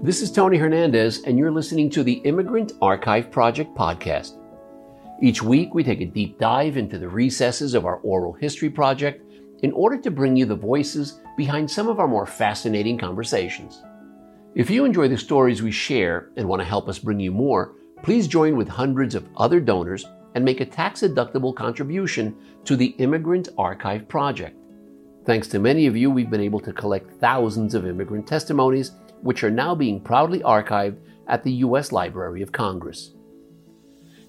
This is Tony Hernandez, and you're listening to the Immigrant Archive Project podcast. Each week, we take a deep dive into the recesses of our oral history project in order to bring you the voices behind some of our more fascinating conversations. If you enjoy the stories we share and want to help us bring you more, please join with hundreds of other donors and make a tax deductible contribution to the Immigrant Archive Project. Thanks to many of you, we've been able to collect thousands of immigrant testimonies, which are now being proudly archived at the U.S. Library of Congress.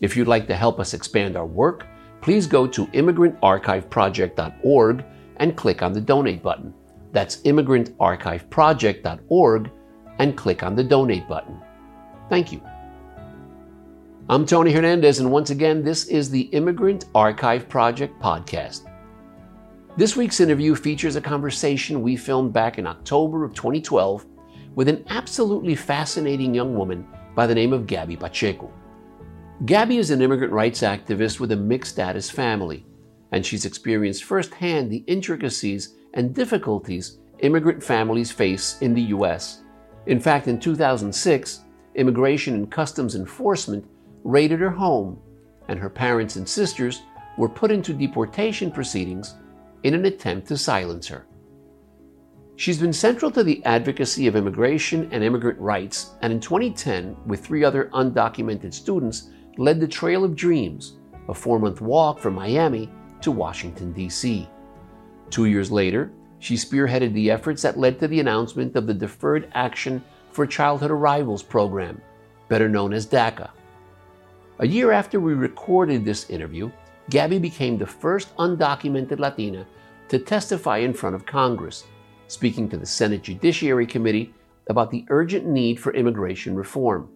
If you'd like to help us expand our work, please go to immigrantarchiveproject.org and click on the donate button. That's immigrantarchiveproject.org and click on the donate button. Thank you. I'm Tony Hernandez, and once again, this is the Immigrant Archive Project podcast. This week's interview features a conversation we filmed back in October of 2012 with an absolutely fascinating young woman by the name of Gaby Pacheco. Gaby is an immigrant rights activist with a mixed status family, and she's experienced firsthand the intricacies and difficulties immigrant families face in the U.S. In fact, in 2006, Immigration and Customs Enforcement raided her home, and her parents and sisters were put into deportation proceedings in an attempt to silence her. She's been central to the advocacy of immigration and immigrant rights, and in 2010, with three other undocumented students, led the Trail of Dreams, a four month walk from Miami to Washington, D.C. Two years later, she spearheaded the efforts that led to the announcement of the Deferred Action for Childhood Arrivals program, better known as DACA. A year after we recorded this interview, Gaby became the first undocumented Latina to testify in front of Congress, speaking to the Senate Judiciary Committee about the urgent need for immigration reform.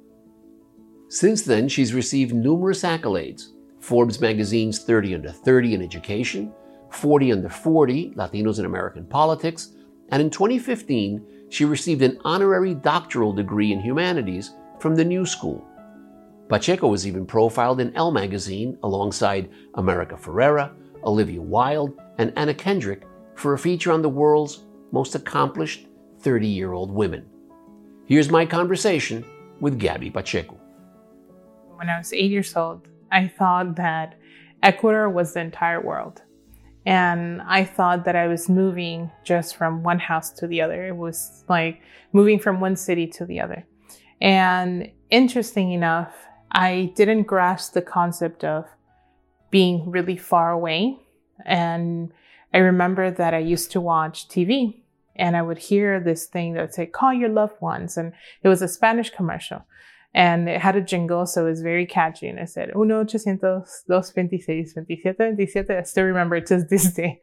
Since then, she's received numerous accolades Forbes magazine's 30 Under 30 in Education, 40 Under 40 Latinos in American Politics, and in 2015, she received an honorary doctoral degree in humanities from the New School. Pacheco was even profiled in Elle magazine alongside America Ferrera, Olivia Wilde, and Anna Kendrick for a feature on the world's most accomplished 30 year old women. Here's my conversation with Gaby Pacheco when I was eight years old, I thought that Ecuador was the entire world. And I thought that I was moving just from one house to the other. It was like moving from one city to the other. And interesting enough, I didn't grasp the concept of being really far away. And I remember that I used to watch TV and I would hear this thing that would say, call your loved ones. And it was a Spanish commercial and it had a jingle, so it was very catchy. And I said, uno ochocientos dos veintiséis veintisiete veintisiete. I still remember it to this day.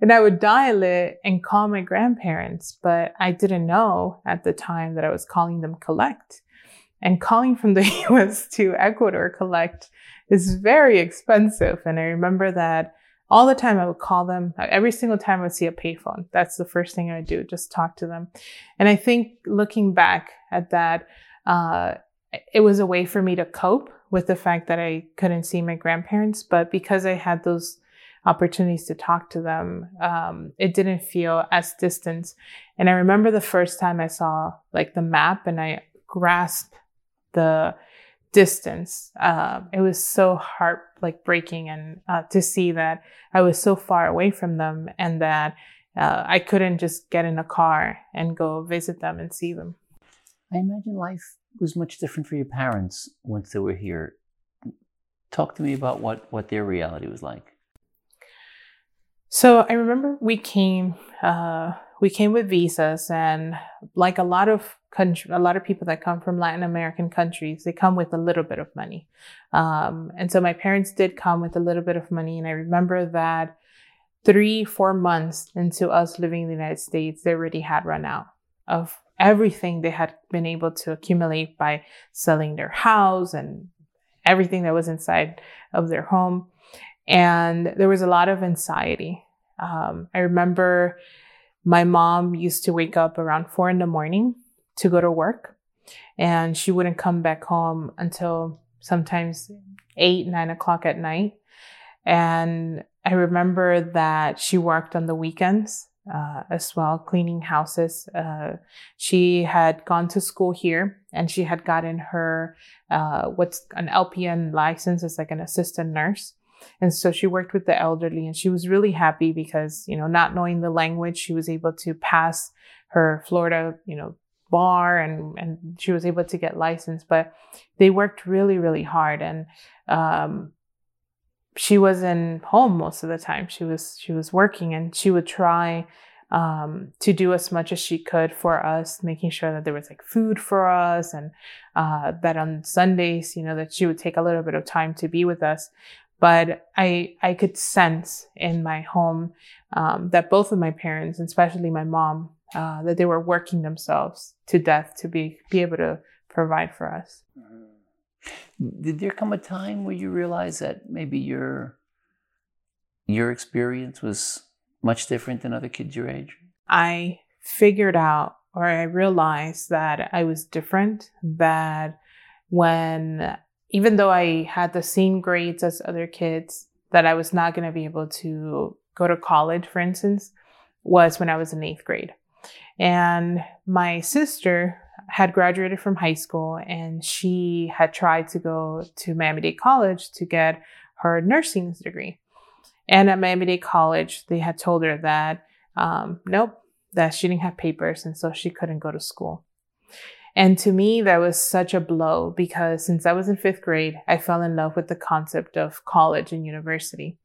And I would dial it and call my grandparents, but I didn't know at the time that I was calling them collect. And calling from the US to Ecuador collect is very expensive. And I remember that all the time I would call them. Every single time I would see a payphone. That's the first thing I would do, just talk to them. And I think looking back at that, uh, it was a way for me to cope with the fact that I couldn't see my grandparents. But because I had those opportunities to talk to them, um, it didn't feel as distant. And I remember the first time I saw like the map and I grasped the distance. Uh, it was so heart like breaking and uh, to see that I was so far away from them and that uh, I couldn't just get in a car and go visit them and see them. I imagine life was much different for your parents once they were here. Talk to me about what, what their reality was like. So I remember we came, uh, we came with visas, and like a lot of country, a lot of people that come from Latin American countries, they come with a little bit of money. Um, and so my parents did come with a little bit of money, and I remember that three, four months into us living in the United States, they already had run out of everything they had been able to accumulate by selling their house and everything that was inside of their home. And there was a lot of anxiety. Um, I remember my mom used to wake up around four in the morning to go to work, and she wouldn't come back home until sometimes eight, nine o'clock at night. And I remember that she worked on the weekends uh, as well, cleaning houses. Uh, she had gone to school here and she had gotten her uh, what's an LPN license, it's like an assistant nurse. And so she worked with the elderly and she was really happy because, you know, not knowing the language, she was able to pass her Florida, you know, bar and, and she was able to get licensed. But they worked really, really hard. And um, she wasn't home most of the time. She was she was working and she would try um, to do as much as she could for us, making sure that there was like food for us and uh, that on Sundays, you know, that she would take a little bit of time to be with us. But I I could sense in my home um, that both of my parents, especially my mom, uh, that they were working themselves to death to be be able to provide for us. Mm-hmm. Did there come a time where you realized that maybe your your experience was much different than other kids your age? I figured out or I realized that I was different, that when even though I had the same grades as other kids, that I was not going to be able to go to college, for instance, was when I was in eighth grade. And my sister, had graduated from high school and she had tried to go to Miami Dade College to get her nursing degree. And at Miami Dade College, they had told her that, um, nope, that she didn't have papers and so she couldn't go to school. And to me, that was such a blow because since I was in fifth grade, I fell in love with the concept of college and university.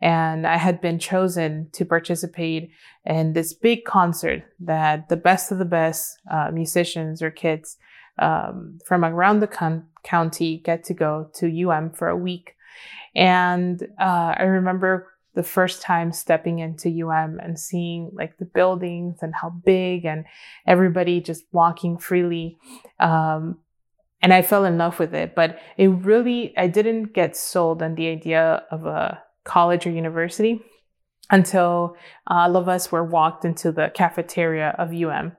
And I had been chosen to participate in this big concert that the best of the best uh, musicians or kids um, from around the con- county get to go to UM for a week. And uh, I remember the first time stepping into UM and seeing like the buildings and how big and everybody just walking freely. Um, and I fell in love with it, but it really, I didn't get sold on the idea of a college or university until all of us were walked into the cafeteria of UM.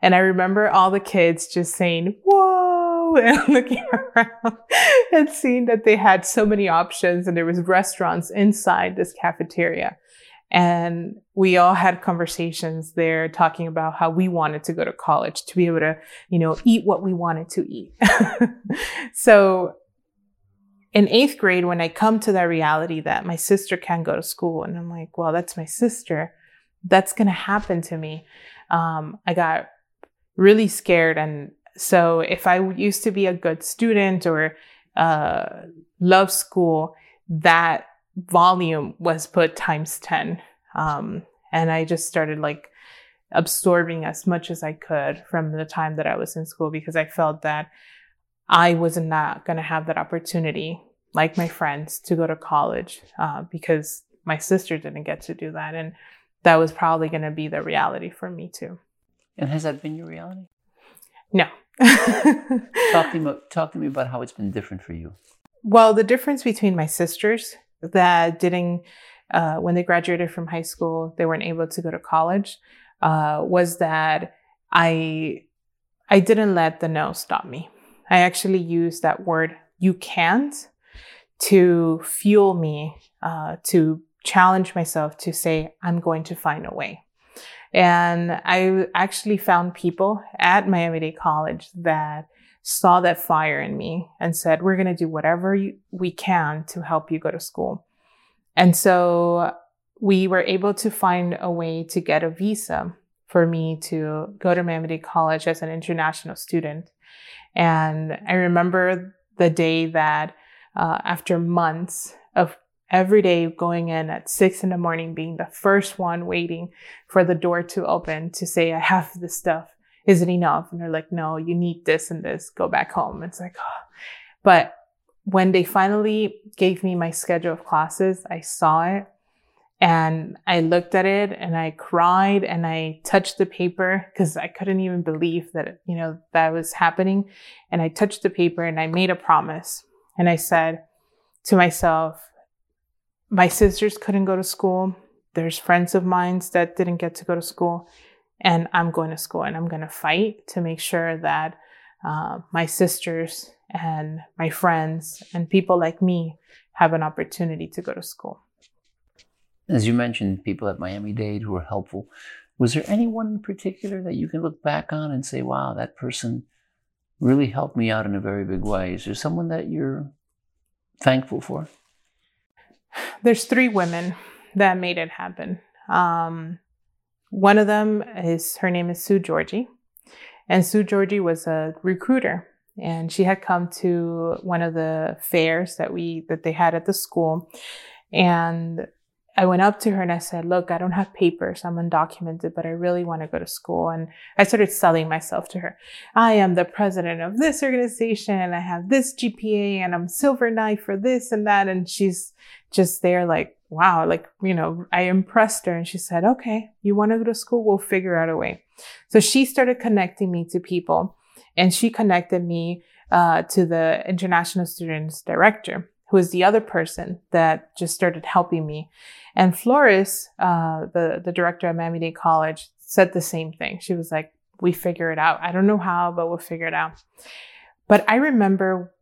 And I remember all the kids just saying, whoa, and looking around and seeing that they had so many options and there was restaurants inside this cafeteria. And we all had conversations there talking about how we wanted to go to college to be able to, you know, eat what we wanted to eat. so in eighth grade, when I come to that reality that my sister can't go to school, and I'm like, well, that's my sister, that's going to happen to me. Um, I got really scared. And so if I used to be a good student or uh, love school, that volume was put times 10. Um, and I just started like absorbing as much as I could from the time that I was in school because I felt that I was not going to have that opportunity, like my friends, to go to college uh, because my sister didn't get to do that. And that was probably going to be the reality for me too. And has that been your reality? No. talk, to me, talk to me about how it's been different for you. Well, the difference between my sisters that didn't, uh, when they graduated from high school, they weren't able to go to college, uh, was that I, I didn't let the no stop me. I actually use that word, you can't, to fuel me, uh, to challenge myself to say, I'm going to find a way. And I actually found people at Miami Dade College that saw that fire in me and said, We're going to do whatever you, we can to help you go to school. And so we were able to find a way to get a visa for me to go to Miami Dade College as an international student. And I remember the day that uh, after months of every day going in at six in the morning, being the first one waiting for the door to open to say, I have this stuff. Is it enough? And they're like, no, you need this and this. Go back home. It's like, oh. but when they finally gave me my schedule of classes, I saw it And I looked at it and I cried and I touched the paper because I couldn't even believe that, you know, that was happening. And I touched the paper and I made a promise. And I said to myself, my sisters couldn't go to school. There's friends of mine that didn't get to go to school. And I'm going to school and I'm going to fight to make sure that uh, my sisters and my friends and people like me have an opportunity to go to school. As you mentioned, people at Miami Dade who were helpful. Was there anyone in particular that you can look back on and say, wow, that person really helped me out in a very big way? Is there someone that you're thankful for? There's three women that made it happen. Um, one of them is her name is Sue Georgie. And Sue Georgie was a recruiter and she had come to one of the fairs that we that they had at the school and I went up to her and I said, Look, I don't have papers. I'm undocumented, but I really want to go to school. And I started selling myself to her. I am the president of this organization and I have this GPA and I'm silver knight for this and that. And she's just there like, wow, like, you know, I impressed her and she said, okay, you want to go to school? We'll figure out a way. So she started connecting me to people and she connected me uh, to the international students director who is the other person that just started helping me. And Flores, uh, the, the director at Miami Dade College, said the same thing. She was like, we figure it out. I don't know how, but we'll figure it out. But I remember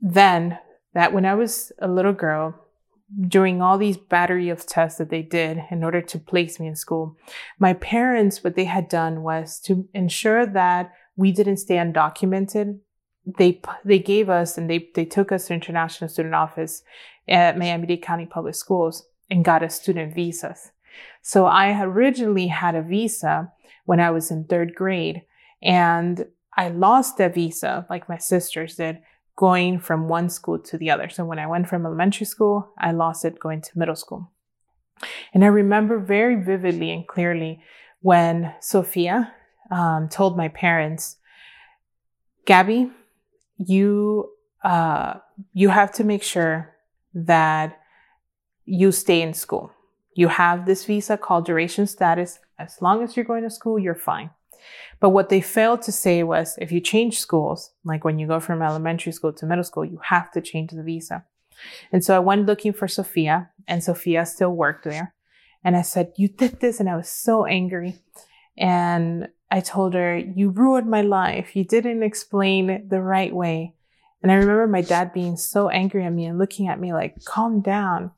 then that when I was a little girl, during all these battery of tests that they did in order to place me in school, my parents, what they had done was to ensure that we didn't stay undocumented they they gave us and they they took us to international student office at Miami-Dade County Public Schools and got us student visas. So I originally had a visa when I was in third grade and I lost that visa like my sisters did going from one school to the other. So when I went from elementary school, I lost it going to middle school. And I remember very vividly and clearly when Sophia um, told my parents, Gaby, you uh, you have to make sure that you stay in school. You have this visa called duration status. As long as you're going to school, you're fine. But what they failed to say was if you change schools, like when you go from elementary school to middle school, you have to change the visa. And so I went looking for Sophia, and Sophia still worked there. And I said, You did this. And I was so angry. And I told her, You ruined my life. You didn't explain the right way. And I remember my dad being so angry at me and looking at me like, Calm down.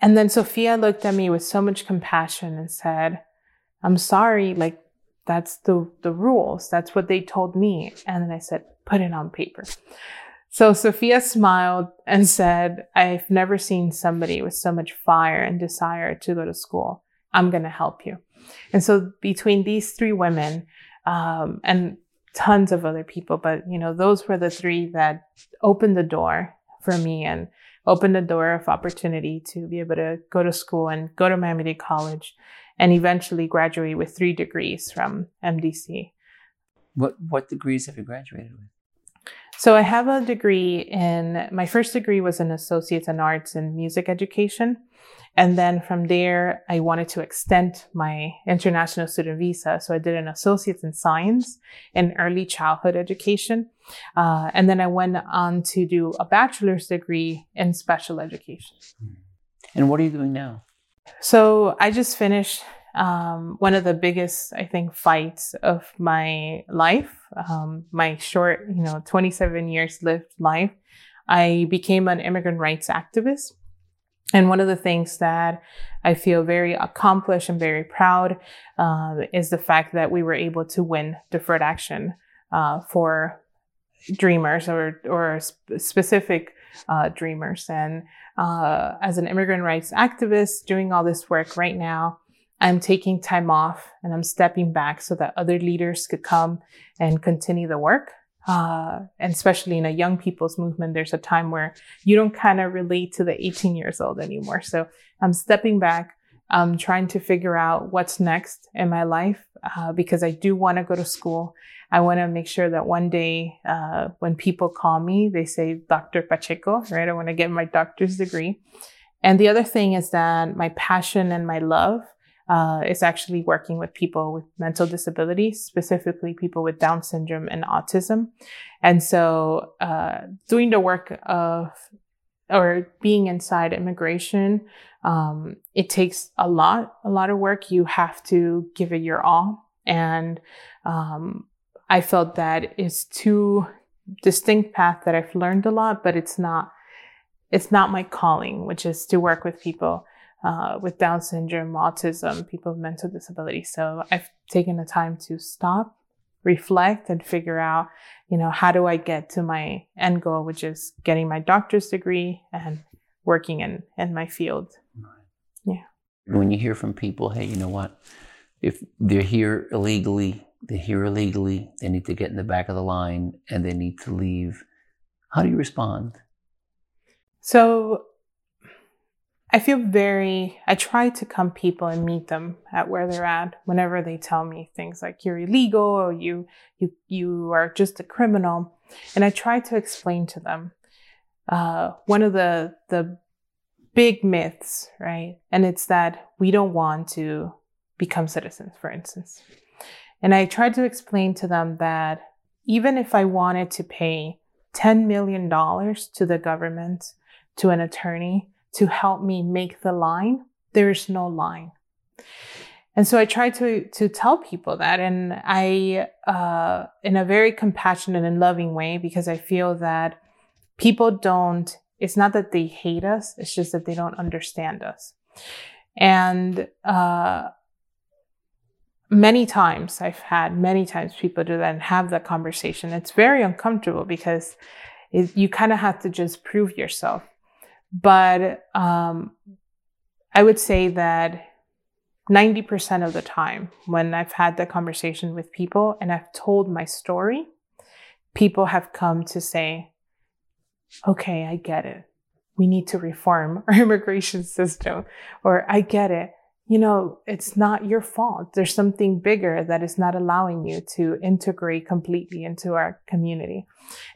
And then Sophia looked at me with so much compassion and said, I'm sorry. Like, that's the, the rules. That's what they told me. And then I said, Put it on paper. So Sophia smiled and said, I've never seen somebody with so much fire and desire to go to school. I'm going to help you. And so between these three women, um, and tons of other people, but you know, those were the three that opened the door for me and opened the door of opportunity to be able to go to school and go to Miami Dade College and eventually graduate with three degrees from MDC. What what degrees have you graduated with? So I have a degree in my first degree was an associate's in arts and music education. And then from there, I wanted to extend my international student visa. So I did an associate's in science and early childhood education. Uh, and then I went on to do a bachelor's degree in special education. And what are you doing now? So I just finished um, one of the biggest, I think, fights of my life, um, my short, you know, 27 years lived life. I became an immigrant rights activist. And one of the things that I feel very accomplished and very proud uh, is the fact that we were able to win deferred action uh, for dreamers or or sp- specific uh, dreamers. And uh, as an immigrant rights activist, doing all this work right now, I'm taking time off and I'm stepping back so that other leaders could come and continue the work. Uh, and especially in a young people's movement, there's a time where you don't kind of relate to the 18 years old anymore. So I'm stepping back. I'm trying to figure out what's next in my life uh, because I do want to go to school. I want to make sure that one day uh, when people call me, they say Dr. Pacheco, right? I want to get my doctor's degree. And the other thing is that my passion and my love uh, is actually working with people with mental disabilities, specifically people with Down syndrome and autism. And so, uh, doing the work of or being inside immigration, um, it takes a lot, a lot of work. You have to give it your all. And um, I felt that it's two distinct paths that I've learned a lot, but it's not, it's not my calling, which is to work with people uh, with Down syndrome, autism, people with mental disability. So I've taken the time to stop, reflect, and figure out, you know, how do I get to my end goal, which is getting my doctor's degree and working in, in my field. Yeah. When you hear from people, hey, you know what? If they're here illegally, they're here illegally, they need to get in the back of the line and they need to leave. How do you respond? So I feel very, I try to come people and meet them at where they're at whenever they tell me things like you're illegal or you, you, you are just a criminal. And I try to explain to them, uh, one of the, the big myths, right? And it's that we don't want to become citizens, for instance. And I tried to explain to them that even if I wanted to pay $10 million to the government, to an attorney, to help me make the line, there is no line. And so I try to to tell people that, and I, uh, in a very compassionate and loving way, because I feel that people don't. It's not that they hate us; it's just that they don't understand us. And uh, many times I've had many times people do that and have that conversation. It's very uncomfortable because it, you kind of have to just prove yourself. But um, I would say that 90% of the time when I've had that conversation with people and I've told my story, people have come to say, okay, I get it. We need to reform our immigration system. Or I get it. You know, it's not your fault. There's something bigger that is not allowing you to integrate completely into our community.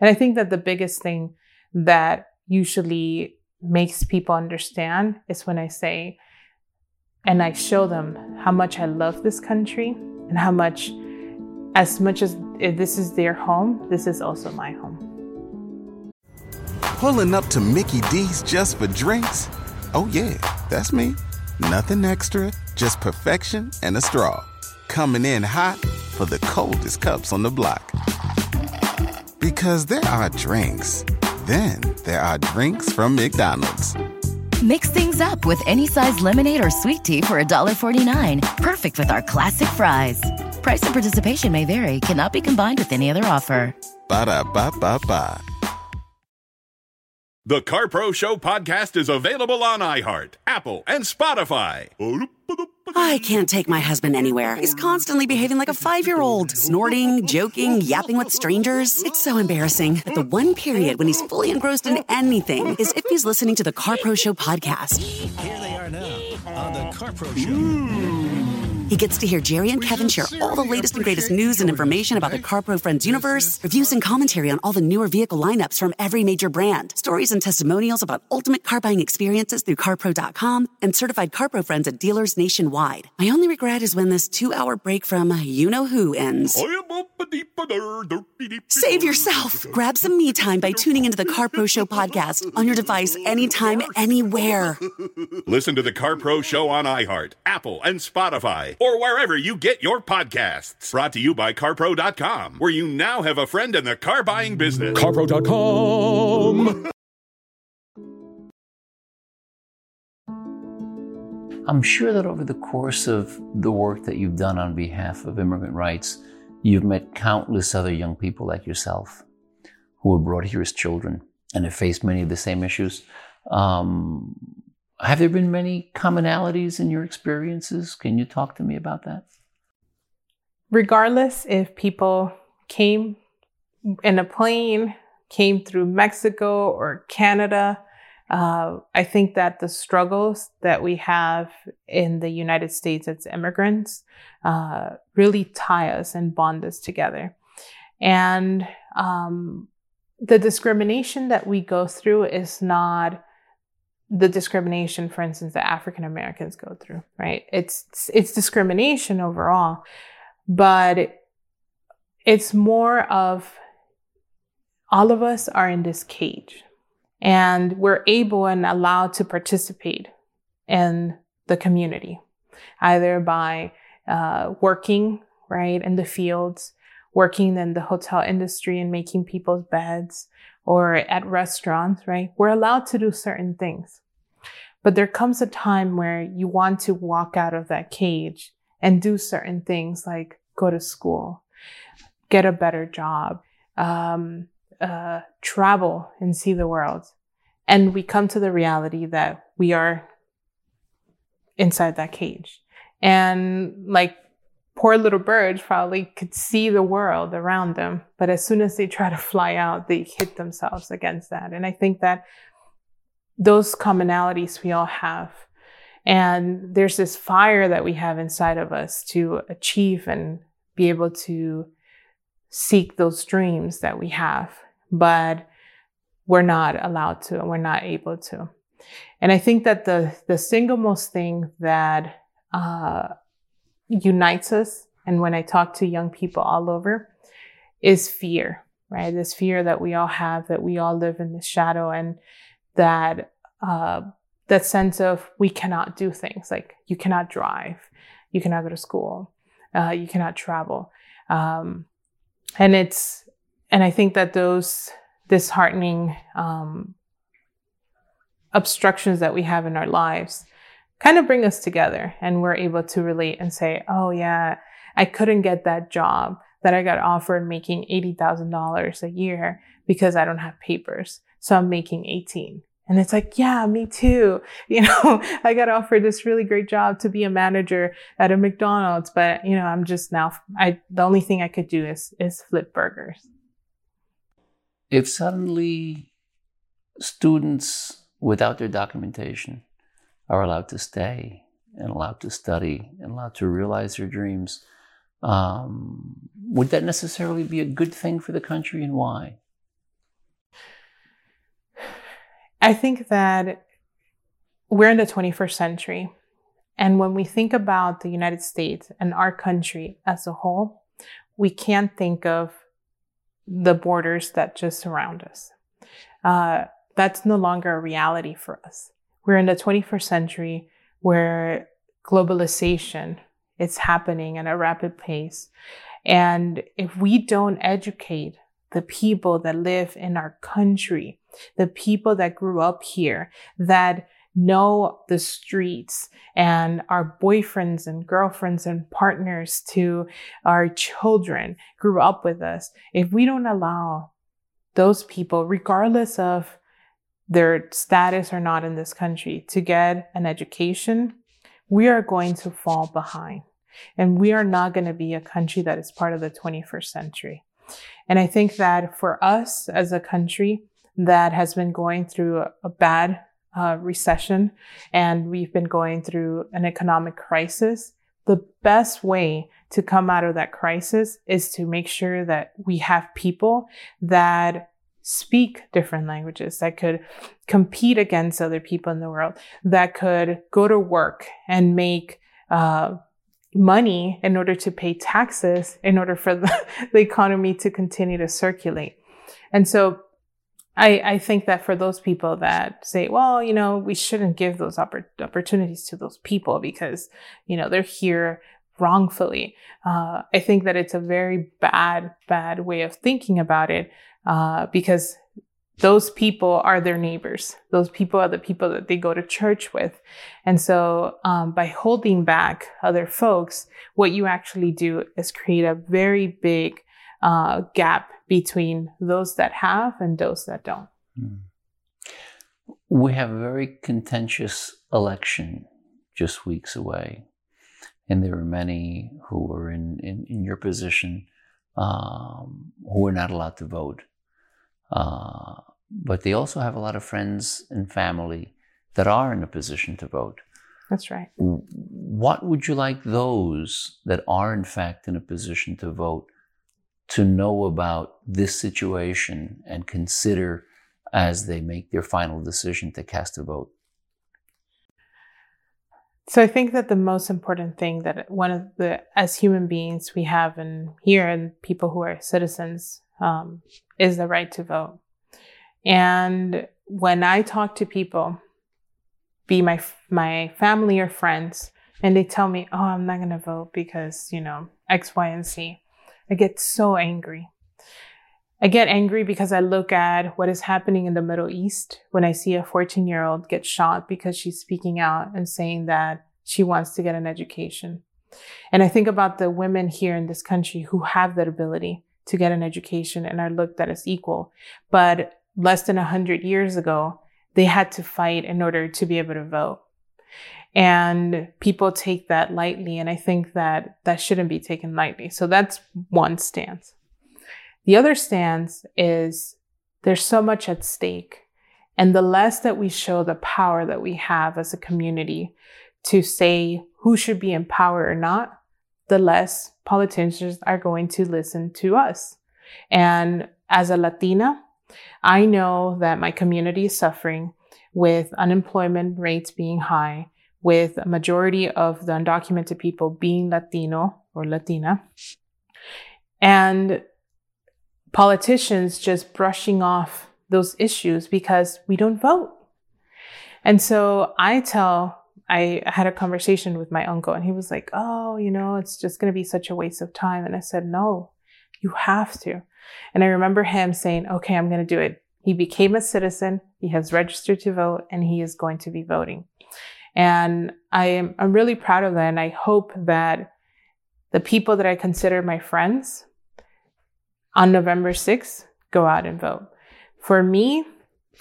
And I think that the biggest thing that usually makes people understand is when I say, and I show them how much I love this country and how much, as much as eh, this is their home, this is also my home. Pulling up to Mickey D's just for drinks? Oh, yeah, that's me. Nothing extra, just perfection and a straw. Coming in hot for the coldest cups on the block. Because there are drinks then there are drinks from McDonald's. Mix things up with any size lemonade or sweet tea for $1.49. Perfect with our classic fries. Price and participation may vary, cannot be combined with any other offer. Ba da ba ba ba. The CarPro Show podcast is available on iHeart, Apple, and Spotify. I can't take my husband anywhere. He's constantly behaving like a five year old, snorting, joking, yapping with strangers. It's so embarrassing. But the one period when he's fully engrossed in anything is if he's listening to the CarPro Show podcast. Here they are now on the CarPro Show. Hmm. He gets to hear Jerry and Kevin share all the latest and greatest news and information about the CarPro Friends universe, reviews and commentary on all the newer vehicle lineups from every major brand, stories and testimonials about ultimate car buying experiences through CarPro.com, and certified CarPro friends at dealers nationwide. My only regret is when this two hour break from you know who ends. Save yourself. Grab some me time by tuning into the CarPro Show podcast on your device anytime, anywhere. Listen to the CarPro Show on iHeart, Apple, and Spotify or wherever you get your podcasts. Brought to you by CarPro.com, where you now have a friend in the car buying business. CarPro.com. I'm sure that over the course of the work that you've done on behalf of immigrant rights, you've met countless other young people like yourself who were brought here as children and have faced many of the same issues. Um, have there been many commonalities in your experiences? Can you talk to me about that? Regardless if people came in a plane, came through Mexico or Canada, uh, I think that the struggles that we have in the United States as immigrants uh, really tie us and bond us together. And um, the discrimination that we go through is not the discrimination, for instance, that African Americans go through, right? It's it's discrimination overall, but it's more of all of us are in this cage and we're able and allowed to participate in the community, either by uh, working right in the fields, working in the hotel industry and making people's beds, or at restaurants, right? We're allowed to do certain things. But there comes a time where you want to walk out of that cage and do certain things like go to school, get a better job, um, uh, travel and see the world. And we come to the reality that we are inside that cage. And like poor little birds probably could see the world around them, but as soon as they try to fly out, they hit themselves against that. And I think that those commonalities we all have. And there's this fire that we have inside of us to achieve and be able to seek those dreams that we have, but we're not allowed to, and we're not able to. And I think that the, the single most thing that uh, unites us, and when I talk to young people all over, is fear, right? This fear that we all have, that we all live in the shadow, and that uh, that sense of we cannot do things like you cannot drive, you cannot go to school, uh, you cannot travel, um, and it's and I think that those disheartening um, obstructions that we have in our lives kind of bring us together and we're able to relate and say, oh, yeah, I couldn't get that job that I got offered making $80,000 a year because I don't have papers. So I'm making 18. And it's like, yeah, me too. You know, I got offered this really great job to be a manager at a McDonald's, but you know, I'm just now, I, the only thing I could do is, is flip burgers. If suddenly students without their documentation are allowed to stay and allowed to study and allowed to realize their dreams, um, would that necessarily be a good thing for the country and why? I think that we're in the 21st century. And when we think about the United States and our country as a whole, we can't think of the borders that just surround us. Uh, that's no longer a reality for us. We're in the 21st century where globalization is happening at a rapid pace. And if we don't educate the people that live in our country, the people that grew up here, that know the streets and our boyfriends and girlfriends and partners to our children grew up with us. If we don't allow those people, regardless of their status or not in this country to get an education, we are going to fall behind. And we are not going to be a country that is part of the 21st century. And I think that for us as a country that has been going through a, a bad uh, recession and we've been going through an economic crisis, the best way to come out of that crisis is to make sure that we have people that speak different languages, that could compete against other people in the world, that could go to work and make uh, money in order to pay taxes in order for the, the economy to continue to circulate. And so I, I think that for those people that say, well, you know, we shouldn't give those oppor- opportunities to those people because, you know, they're here wrongfully. Uh, I think that it's a very bad, bad way of thinking about it uh, because those people are their neighbors. Those people are the people that they go to church with. And so, um, by holding back other folks, what you actually do is create a very big uh, gap between those that have and those that don't. Hmm. We have a very contentious election just weeks away. And there are many who are in, in, in your position um, who are not allowed to vote. Uh, but they also have a lot of friends and family that are in a position to vote. That's right. What would you like those that are, in fact, in a position to vote to know about this situation and consider as they make their final decision to cast a vote? So I think that the most important thing that one of the as human beings we have in here and people who are citizens um, is the right to vote. And when I talk to people, be my my family or friends, and they tell me, "Oh, I'm not going to vote because you know X, Y, and Z," I get so angry. I get angry because I look at what is happening in the Middle East when I see a 14 year old get shot because she's speaking out and saying that she wants to get an education. And I think about the women here in this country who have that ability to get an education and are looked at as equal. But less than 100 years ago, they had to fight in order to be able to vote. And people take that lightly. And I think that that shouldn't be taken lightly. So that's one stance. The other stance is there's so much at stake. And the less that we show the power that we have as a community to say who should be in power or not, the less politicians are going to listen to us. And as a Latina, I know that my community is suffering with unemployment rates being high, with a majority of the undocumented people being Latino or Latina, and politicians just brushing off those issues because we don't vote. And so I tell, I had a conversation with my uncle and he was like, Oh, you know, it's just going to be such a waste of time. And I said, No, you have to. And I remember him saying, Okay, I'm going to do it. He became a citizen. He has registered to vote and he is going to be voting. And I am, I'm really proud of that. And I hope that the people that I consider my friends on November 6th go out and vote. For me,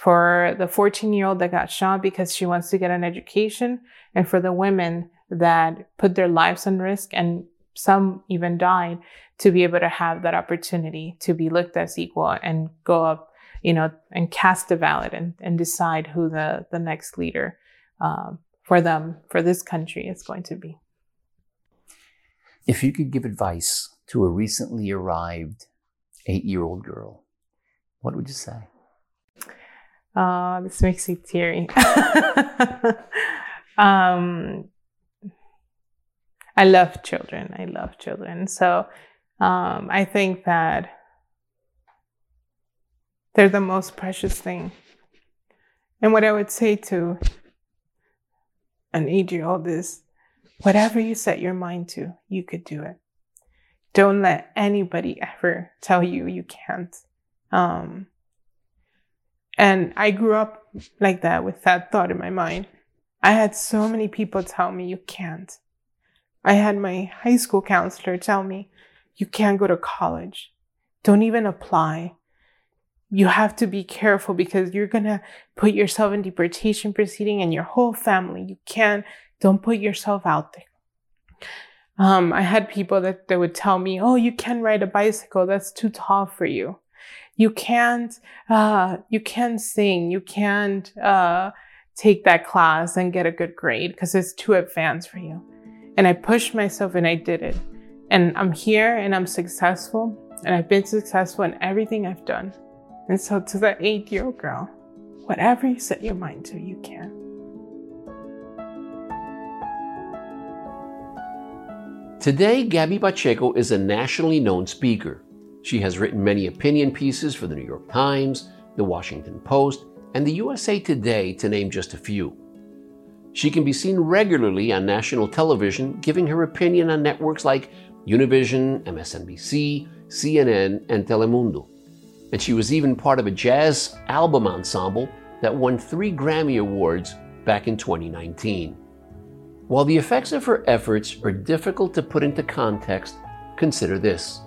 for the 14 year old that got shot because she wants to get an education, and for the women that put their lives on risk and some even died to be able to have that opportunity to be looked as equal and go up, you know, and cast a ballot and, and decide who the, the next leader um, for them, for this country is going to be. If you could give advice to a recently arrived eight year old girl, what would you say? Uh, this makes me teary. um, I love children. I love children. So um, I think that they're the most precious thing. And what I would say to an eight year old is whatever you set your mind to, you could do it. Don't let anybody ever tell you you can't. Um, and I grew up like that with that thought in my mind. I had so many people tell me you can't. I had my high school counselor tell me you can't go to college. Don't even apply. You have to be careful because you're going to put yourself in deportation proceeding and your whole family. You can't, don't put yourself out there. Um, I had people that, that would tell me, oh, you can't ride a bicycle. That's too tall for you. You can't, uh, you can't sing. You can't, uh, take that class and get a good grade because it's too advanced for you. And I pushed myself and I did it. And I'm here and I'm successful and I've been successful in everything I've done. And so to that eight year old girl, whatever you set your mind to, you can. Today, Gaby Pacheco is a nationally known speaker. She has written many opinion pieces for the New York Times, the Washington Post, and the USA Today, to name just a few. She can be seen regularly on national television, giving her opinion on networks like Univision, MSNBC, CNN, and Telemundo. And she was even part of a jazz album ensemble that won three Grammy Awards back in 2019. While the effects of her efforts are difficult to put into context, consider this.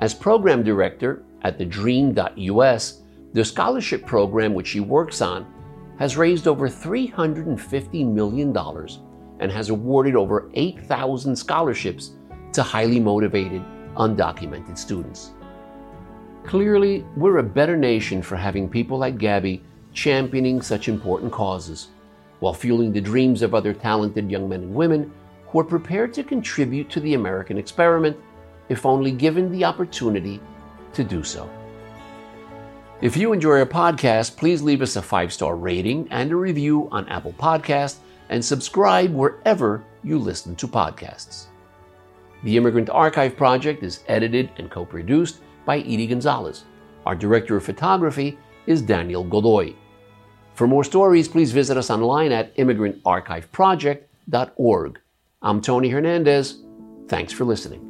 As program director at the Dream.us, the scholarship program which she works on has raised over $350 million and has awarded over 8,000 scholarships to highly motivated, undocumented students. Clearly, we're a better nation for having people like Gaby championing such important causes while fueling the dreams of other talented young men and women who are prepared to contribute to the American experiment if only given the opportunity to do so. If you enjoy our podcast, please leave us a five star rating and a review on Apple Podcasts and subscribe wherever you listen to podcasts. The Immigrant Archive Project is edited and co produced by Edie Gonzalez. Our director of photography is Daniel Godoy. For more stories, please visit us online at immigrantarchiveproject.org. I'm Tony Hernandez. Thanks for listening.